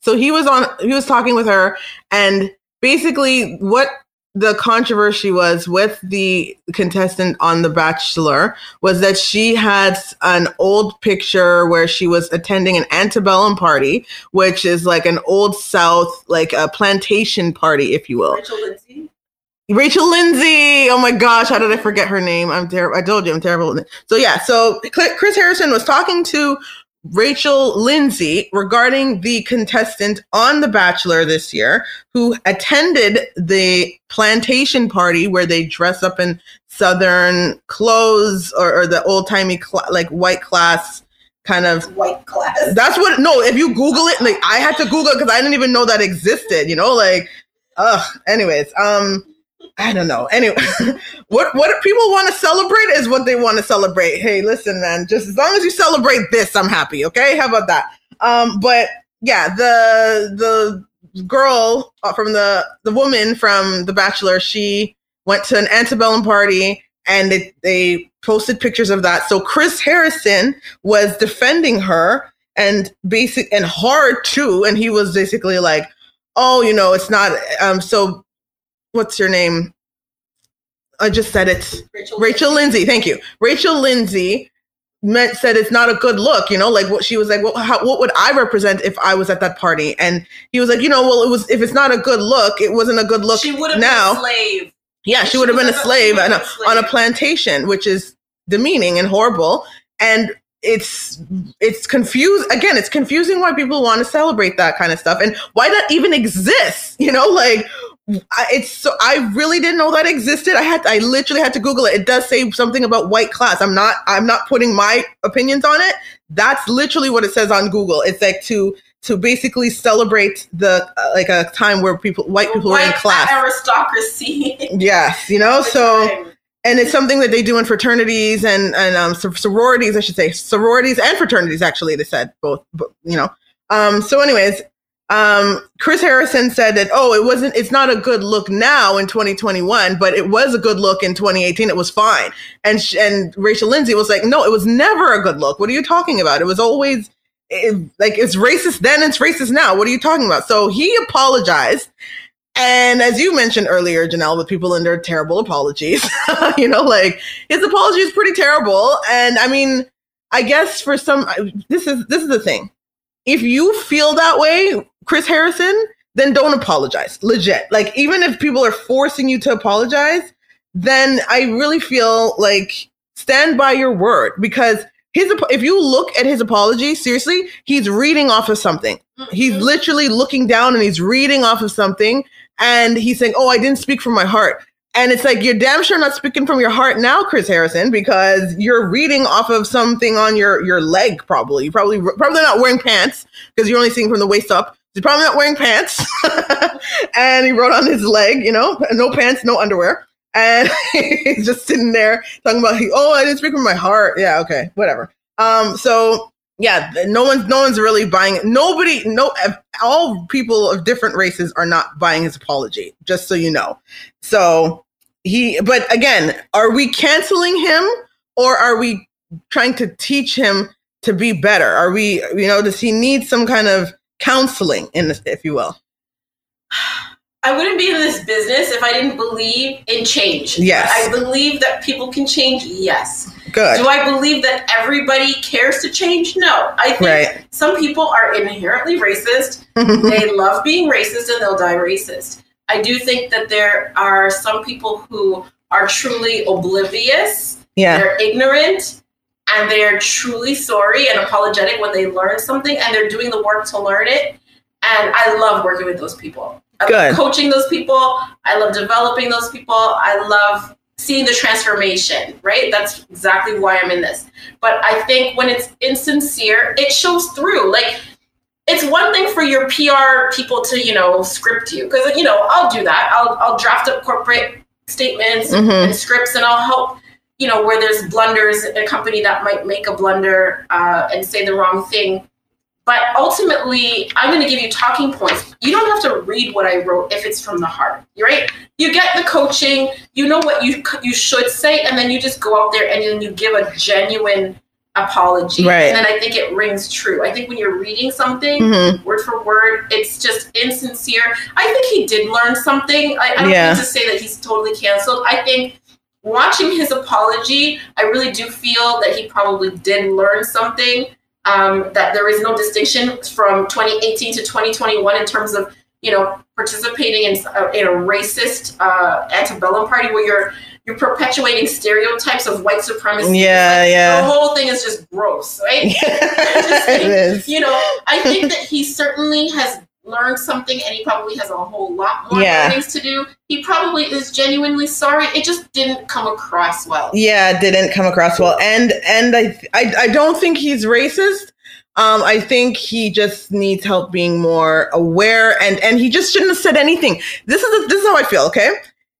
so he was on, he was talking with her, and basically, what the controversy was with the contestant on The Bachelor was that she had an old picture where she was attending an antebellum party, which is like an old South, like a plantation party, if you will. Rachel Lindsay. Rachel Lindsay. Oh my gosh, how did I forget her name? I'm terrible. I told you I'm terrible. So yeah, so Chris Harrison was talking to Rachel Lindsay regarding the contestant on The Bachelor this year who attended the plantation party where they dress up in Southern clothes or, or the old timey, cl- like white class kind of white class. That's what, no, if you Google it, like I had to Google it because I didn't even know that existed, you know, like, ugh, anyways, um, I don't know. Anyway, what what people want to celebrate is what they want to celebrate. Hey, listen, man, just as long as you celebrate this, I'm happy. Okay, how about that? Um, but yeah, the the girl uh, from the the woman from The Bachelor, she went to an antebellum party and it, they posted pictures of that. So Chris Harrison was defending her and basic and hard too, and he was basically like, "Oh, you know, it's not." Um, so what's your name? I just said it. Rachel, Rachel Lindsay. Thank you. Rachel Lindsay meant said it's not a good look. You know, like what she was like. What how, what would I represent if I was at that party? And he was like, you know, well, it was if it's not a good look, it wasn't a good look. She would have now. been a slave. Yeah, she, she would have been a slave, on a, slave on a plantation, which is demeaning and horrible. And it's it's confused again it's confusing why people want to celebrate that kind of stuff and why that even exists you know like it's so I really didn't know that existed. I had I literally had to Google it. It does say something about white class. I'm not I'm not putting my opinions on it. That's literally what it says on Google. It's like to to basically celebrate the uh, like a time where people white people white are in class aristocracy. yes, you know so. Time. And it's something that they do in fraternities and and um, sororities, I should say, sororities and fraternities. Actually, they said both, but, you know. Um, so, anyways, um, Chris Harrison said that, oh, it wasn't, it's not a good look now in 2021, but it was a good look in 2018. It was fine. And, sh- and Rachel Lindsay was like, no, it was never a good look. What are you talking about? It was always it, like, it's racist then, it's racist now. What are you talking about? So he apologized. And as you mentioned earlier, Janelle, with people in their terrible apologies, you know, like his apology is pretty terrible. And I mean, I guess for some, this is, this is the thing if you feel that way, Chris Harrison, then don't apologize. Legit. Like, even if people are forcing you to apologize, then I really feel like stand by your word because his if you look at his apology seriously he's reading off of something mm-hmm. he's literally looking down and he's reading off of something and he's saying oh i didn't speak from my heart and it's like you're damn sure not speaking from your heart now, Chris Harrison, because you're reading off of something on your your leg. Probably, you probably probably not wearing pants because you're only seeing from the waist up. He's probably not wearing pants, and he wrote on his leg, you know, no pants, no underwear, and he's just sitting there talking about, oh, I didn't speak from my heart. Yeah, okay, whatever. Um, so yeah, no one's no one's really buying it. Nobody, no, all people of different races are not buying his apology. Just so you know. So he, but again, are we canceling him or are we trying to teach him to be better? Are we, you know, does he need some kind of counseling in this, if you will? I wouldn't be in this business if I didn't believe in change. Yes. I believe that people can change. Yes. Good. Do I believe that everybody cares to change? No. I think right. some people are inherently racist. they love being racist and they'll die racist. I do think that there are some people who are truly oblivious. Yeah. They're ignorant and they're truly sorry and apologetic when they learn something and they're doing the work to learn it. And I love working with those people. I Good. coaching those people. I love developing those people. I love seeing the transformation, right? That's exactly why I'm in this. But I think when it's insincere, it shows through. Like it's one thing for your PR people to, you know, script you because you know I'll do that. I'll I'll draft up corporate statements mm-hmm. and scripts, and I'll help. You know, where there's blunders, a company that might make a blunder uh, and say the wrong thing. But ultimately, I'm going to give you talking points. You don't have to read what I wrote if it's from the heart, right? You get the coaching, you know what you you should say, and then you just go out there and then you give a genuine apology. Right. And then I think it rings true. I think when you're reading something Mhm. word for word, it's just insincere. I think he did learn something. I, I don't Yeah. mean to say that he's totally canceled. I think watching his apology, I really do feel that he probably did learn something. Um, that there is no distinction from 2018 to 2021 in terms of you know participating in, uh, in a racist uh, antebellum party where you're you're perpetuating stereotypes of white supremacy. Yeah, Like, yeah. The whole thing is just gross, right? it is. you know, I think that he certainly has learned something and he probably has a whole lot more Yeah. learnings to do. He probably is genuinely sorry. It just didn't come across well. Yeah, didn't come across well, and and I I, I don't think he's racist. Um, I think he just needs help being more aware, and and he just shouldn't have said anything. This is this is how I feel. Okay,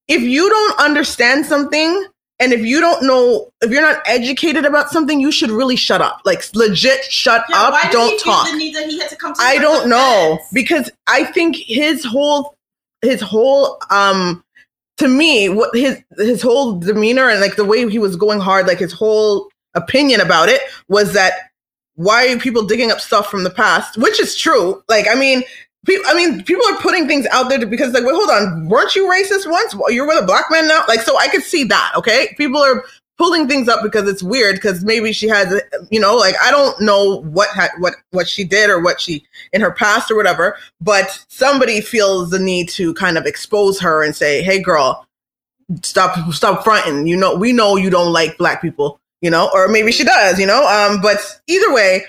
if you don't understand something, and if you don't know, if you're not educated about something, you should really shut up. Like legit, shut Yeah, up. why did don't talk. the need that he had to come to I don't know because I think his whole his whole um to me what his his whole demeanor and like the way he was going hard like his whole opinion about it was that why are people digging up stuff from the past which is true like I mean people I mean people are putting things out there because like wait hold on. Weren't you racist once? You're with a black man now? Like so I could see that okay? People are pulling things up because it's weird because maybe she has you know like I don't know what ha- what what she did or what she in her past or whatever, but somebody feels the need to kind of expose her and say, "Hey, girl, stop stop fronting." You know, we know you don't like black people, you know, or maybe she does, you know. Um, but either way,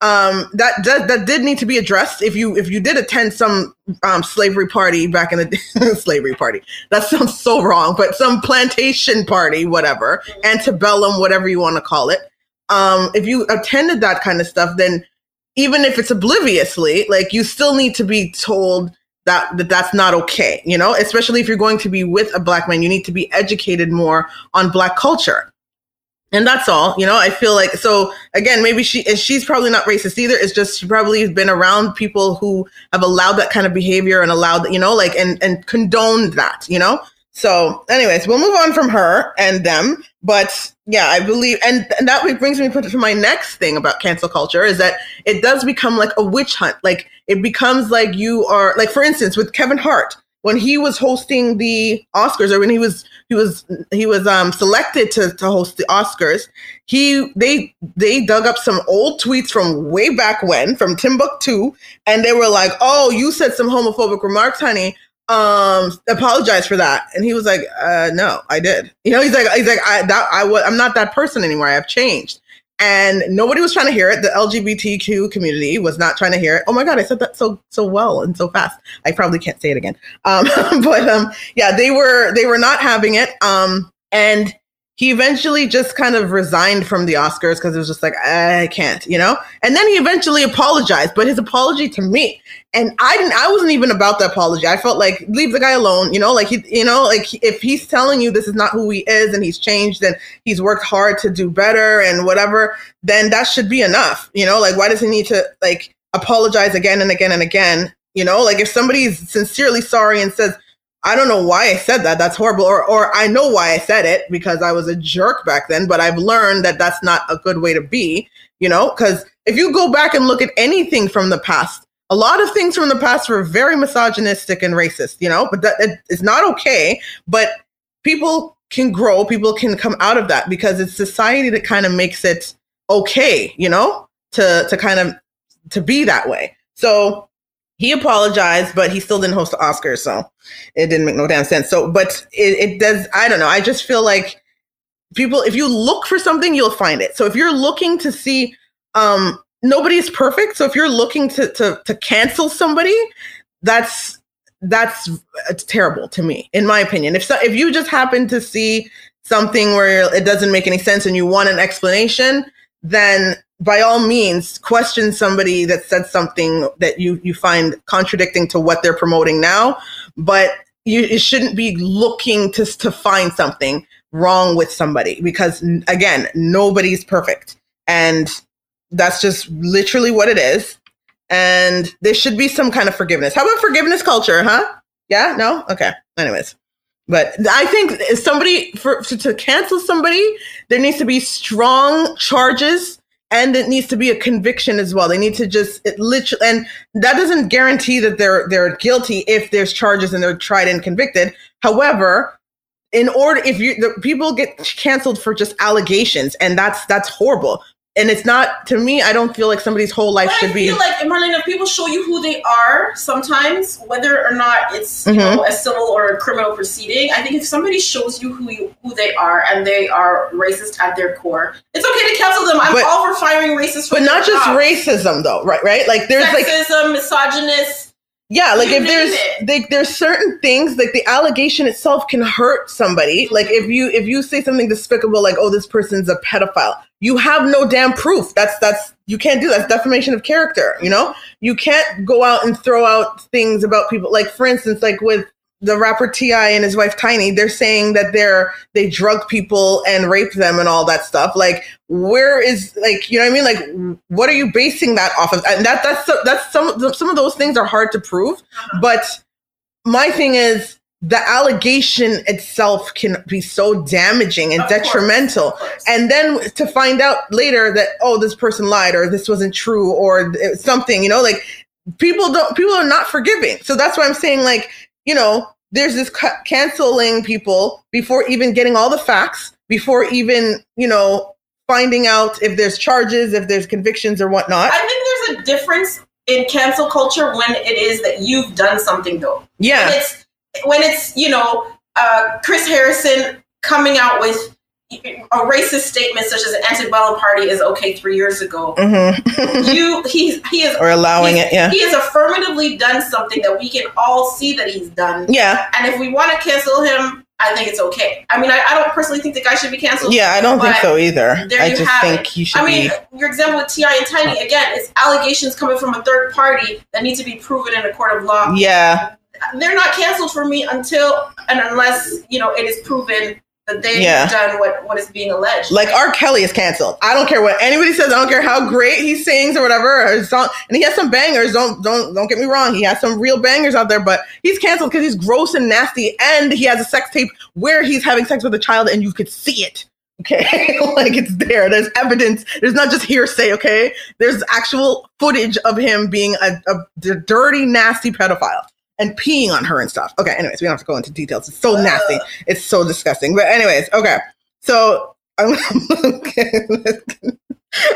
um, that that that did need to be addressed. If you if you did attend some um slavery party back in the slavery party, that sounds so wrong, but some plantation party, whatever, antebellum, whatever you want to call it. Um, if you attended that kind of stuff, then even if it's obliviously, like you still need to be told that, that that's not okay, you know, especially if you're going to be with a black man, you need to be educated more on black culture. And that's all, you know, I feel like, so again, maybe she, and she's probably not racist either. It's just, she probably has been around people who have allowed that kind of behavior and allowed, you know, like, and, and condoned that, you know? So anyways, we'll move on from her and them. But yeah, I believe, and, and that brings me to my next thing about cancel culture is that it does become like a witch hunt. Like it becomes like you are, like for instance, with Kevin Hart, when he was hosting the Oscars or when he was, he was, he was um, selected to, to host the Oscars, he, they, they dug up some old tweets from way back when from Timbuktu and they were like, oh, you said some homophobic remarks, honey. Um apologize for that. And he was like uh no i did. You know he's like he's like i that i was i'm not that person anymore. I have changed and nobody was trying to hear it. The lgbtq community was not trying to hear it. Oh my god i said that so so well and so fast. I probably can't say it again. Um but um yeah they were they were not having it. Um and he eventually just kind of resigned from the Oscars because it was just like, I can't, you know? And then he eventually apologized, but his apology to me, and I didn't, I wasn't even about the apology. I felt like, leave the guy alone, you know? Like, he, you know, like if he's telling you this is not who he is and he's changed and he's worked hard to do better and whatever, then that should be enough, you know? Like, why does he need to, like, apologize again and again and again? You know, like if somebody's sincerely sorry and says, I don't know why I said that. That's horrible. Or, or I know why I said it because I was a jerk back then, but I've learned that that's not a good way to be, you know, because if you go back and look at anything from the past, a lot of things from the past were very misogynistic and racist, you know, but that not okay. But people can grow, people can come out of that because it's society that kind of makes it okay, you know, to, to kind of, to be that way. So he apologized, but he still didn't host the Oscars, so it didn't make no damn sense. So, but it, it does. I don't know. I just feel like people, if you look for something, you'll find it. So, if you're looking to see, um, nobody's perfect. So, if you're looking to to to cancel somebody, that's that's it's terrible to me, in my opinion. If so, if you just happen to see something where it doesn't make any sense and you want an explanation, then by all means question somebody that said something that you you find contradicting to what they're promoting now but you, you shouldn't be looking to to find something wrong with somebody because again nobody's perfect. And that's just literally what it is. And there should be some kind of forgiveness. How about forgiveness culture huh? Yeah? No? Okay. Anyways. But I think somebody for to, to cancel somebody, there needs to be strong charges and it needs to be a conviction as well. They need to just it literally, and that doesn't guarantee that they're they're guilty if there's charges and they're tried and convicted. However, in order if you the people get canceled for just allegations, and that's that's horrible and it's not to me. I don't feel like somebody's whole life But should I be. feel like Marlene, if people show you who they are, sometimes whether or not it's you Mhm. know a civil or a criminal proceeding, I think if somebody shows you who you, who they are and they are racist at their core, it's okay to cancel them. I'm But- all for firing racists, but not just jobs. racism, though, right? Right? Like there's like sexism, misogynist. Yeah, like if there's like there's certain things like the allegation itself can hurt somebody. Like if you if you say something despicable like oh this person's a pedophile, you have no damn proof. That's that's you can't do that. that's defamation of character, you know? You can't go out and throw out things about people like for instance like with the rapper T.I. and his wife Tiny, they're saying that they're they drug people and rape them and all that stuff. Like, where is like you know what I mean? Like, what are you basing that off of? And that that's that's some some of those things are hard to prove. Uh-huh. But my thing is the allegation itself can be so damaging and Of detrimental. of course. And then to find out later that oh this person lied or this wasn't true or something, you know, like people don't people are not forgiving. So that's why I'm saying like, you know, there's this ca- canceling people before even getting all the facts, before even, you know, finding out if there's charges, if there's convictions or whatnot. I think there's a difference in cancel culture when it is that you've done something though. When yeah. it's when it's you know uh, Chris Harrison coming out with a racist statement such as an antebellum party is okay three years ago. hmm you he he is or allowing it, yeah. he has affirmatively done something that we can all see that he's done. Yeah. And if we want to cancel him, I think it's okay. I mean, I, I don't personally think the guy should be canceled. Yeah, I don't think so either. there I you just have think it. he should I mean, be your example with T.I. and Tiny again, it's allegations coming from a third party that need to be proven in a court of law. Yeah. They're not canceled for me until and unless you know it is proven that they've Yeah. done what what is being alleged. Like R. Kelly is canceled. I don't care what anybody says. I don't care how great he sings or whatever. Or song, and he has some bangers. Don't don't don't get me wrong. He has some real bangers out there, but he's canceled because he's gross and nasty, and he has a sex tape where he's having sex with a child, and you could see it. Okay, like it's there. There's evidence. There's not just hearsay. Okay, there's actual footage of him being a, a dirty, nasty pedophile and peeing on her and stuff. Okay, anyways, we don't have to go into details. It's so nasty. It's so disgusting. But anyways, okay. So I'm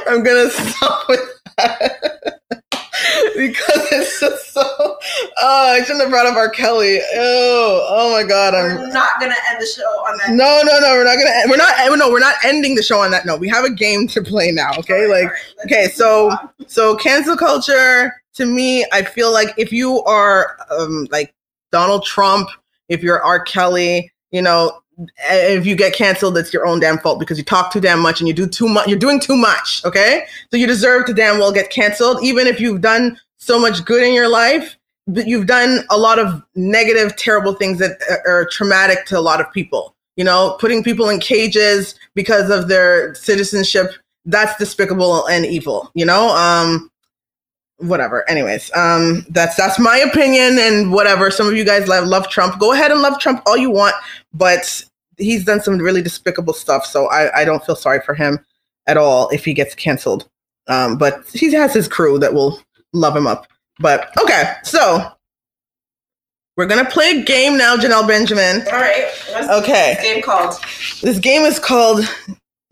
I'm gonna stop with that because it's just so. Oh, I shouldn't have brought up R. Kelly. Oh, oh my God, I'm. We're not gonna end the show on that. No, no, no. We're not gonna. We're not. Eh, no, we're not ending the show on that note. We have a game to play now. Okay, right, like right, okay, so so cancel culture to me, I feel like if you are um, like Donald Trump, if you're R. Kelly, you know, if you get canceled, it's your own damn fault because you talk too damn much and you do too much. You're doing too much. Okay, so you deserve to damn well get canceled, even if you've done so much good in your life. But you've done a lot of negative, terrible things that are traumatic to a lot of people. You know, putting people in cages because of their citizenship. That's despicable and evil. You know, um, whatever. Anyways, um, that's that's my opinion and whatever. Some of you guys love love Trump. Go ahead and love Trump all you want, but he's done some really despicable stuff. So I, I don't feel sorry for him at all if he gets canceled. Um, but he has his crew that will love him up. But okay, so we're gonna play a game now, Janelle Benjamin. All right. What's Okay. this game called? This game is called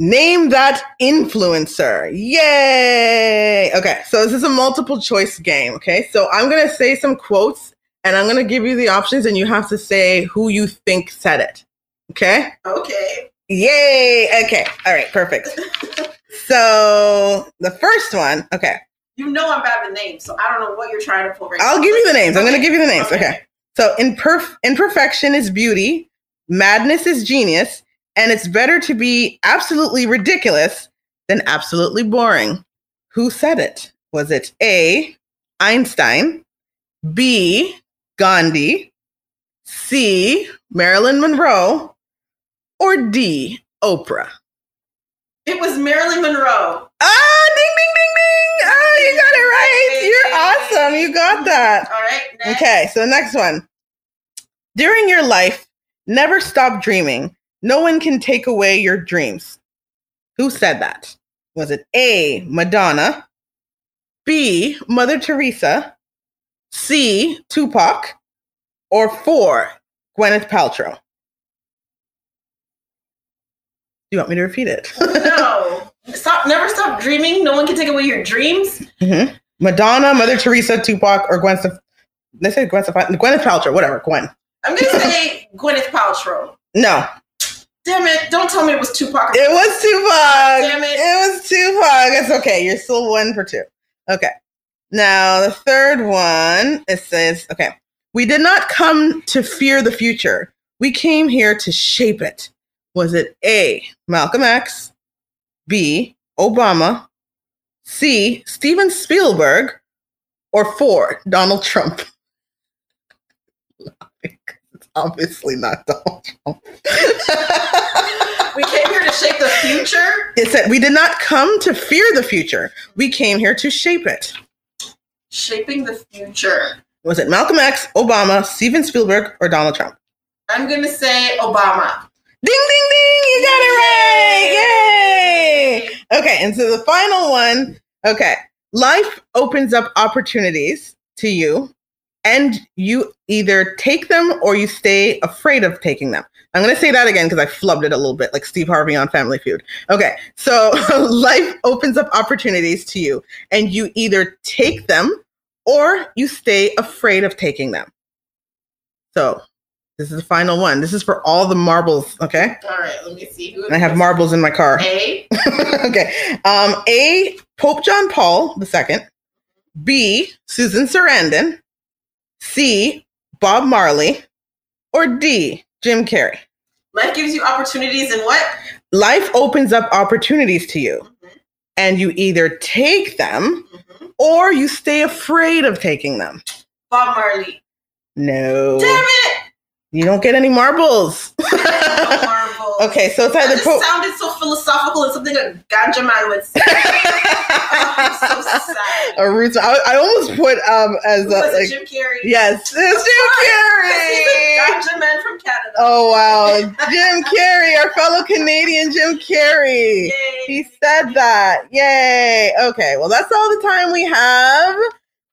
Name That Influencer. Yay! Okay, so this is a multiple choice game. Okay, so I'm going to say some quotes and I'm going to give you the options and you have to say who you think said it. Okay? Okay. Yay! Okay, all right, perfect. So the first one, okay, You know I'm bad with names, so I don't know what you're trying to pull right I'll now. give you the names. I'm going to give you the names. Okay. Okay. So imperf- imperfection is beauty, madness is genius, and it's better to be absolutely ridiculous than absolutely boring. Who said it? Was it A, Einstein, B, Gandhi, C, Marilyn Monroe, or D, Oprah? It was Marilyn Monroe. Ah, ding, ding, ding, ding. Ah, you got it right. You're awesome. You got that. All right. Next. Okay, so next one. During your life, never stop dreaming. No one can take away your dreams. Who said that? Was it A, Madonna, B, Mother Teresa, C, Tupac, or four, Gwyneth Paltrow? Do you want me to repeat it? no. Stop. Never stop dreaming. No one can take away your dreams. Mm-hmm. Madonna, Mother Teresa, Tupac, or Gwen. Stef- they say Gwen Stefani, Gwyneth Paltrow, whatever. Gwen. I'm gonna say Gwyneth Paltrow. No. Damn it! Don't tell me it was Tupac. It was Tupac. Damn it. It was Tupac. It's okay. You're still one for two. Okay. Now the third one it says, okay, we did not come to fear the future. We came here to shape it. Was it A, Malcolm X, B, Obama, C, Steven Spielberg, or four, Donald Trump? Obviously not Donald Trump. We came here to shape the future. it said, we did not come to fear the future. We came here to shape it. Shaping the future. Was it Malcolm X, Obama, Steven Spielberg, or Donald Trump? I'm gonna say Obama. Ding, ding, ding! You got it right! Yay! Okay, and so the final one. Okay, life opens up opportunities to you, and you either take them or you stay afraid of taking them. I'm going to say that again because I flubbed it a little bit, like Steve Harvey on Family Feud. Okay, so life opens up opportunities to you, and you either take them or you stay afraid of taking them. So this is the final one. This is for all the marbles. Okay, All right. Let me see who. I have marbles in my car. A. okay. Um, A. Pope John Paul II. B. Susan Sarandon. C. Bob Marley. Or D. Jim Carrey. Life gives you opportunities and what? Life opens up opportunities to you, and you either take them Mhm. or you stay afraid of taking them. Bob Marley. No, Damn it! you don't get any marbles. Okay, so it's either just Pope. sounded so philosophical and something a ganja man would say. Oh, I'm so sad. a roots. I, I almost put um as a, like it Jim Carrey? yes, it's Jim Carrey. He's a ganja man from Canada. Oh wow, Jim Carrey, our fellow Canadian Jim Carrey. Yay. He said that. Yay. Okay, well that's all the time we have.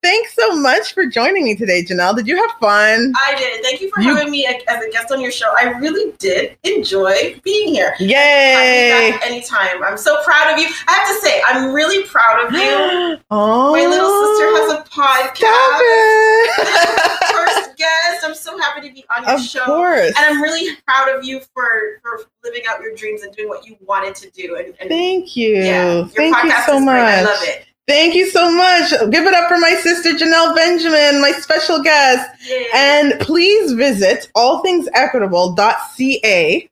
Thanks so much for joining me today, Janelle. Did you have fun? I did. Thank you for You- having me as a guest on your show. I really did enjoy being here. I'll Yay. be back anytime. I'm so proud of you. I have to say, I'm really proud of you. oh, My little sister has a podcast. First guest. I'm so happy to be on your of show. course. And I'm really proud of you for for living out your dreams and doing what you wanted to do. And, and Thank you. yeah, your Thank you podcast so is much. great. I love it. Thank you so much. Give it up for my sister Janelle Benjamin, my special guest. Yay. And please visit allthingsequitable.ca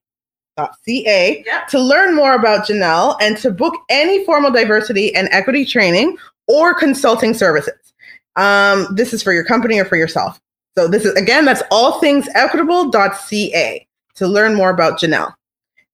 .ca yeah. to learn more about Janelle and to book any formal diversity and equity training or consulting services. Um, this is for your company or for yourself. So this is again, that's allthingsequitable.ca to learn more about Janelle.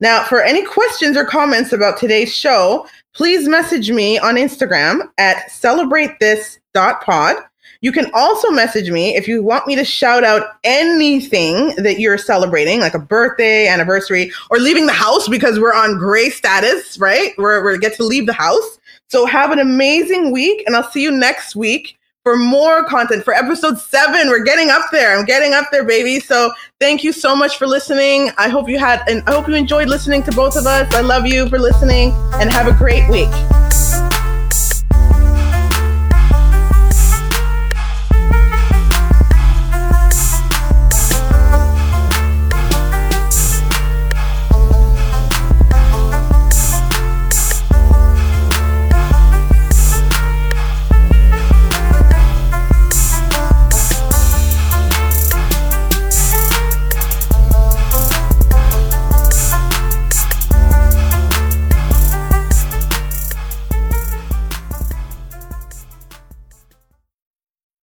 Now, for any questions or comments about today's show, please message me on Instagram at celebratethis.pod. You can also message me if you want me to shout out anything that you're celebrating, like a birthday, anniversary, or leaving the house because we're on gray status, right? We're, we get to leave the house. So have an amazing week, and I'll see you next week for more content for episode seven. We're getting up there. I'm getting up there, baby. So thank you so much for listening. I hope you had, and I hope you enjoyed listening to both of us. I love you for listening, and have a great week.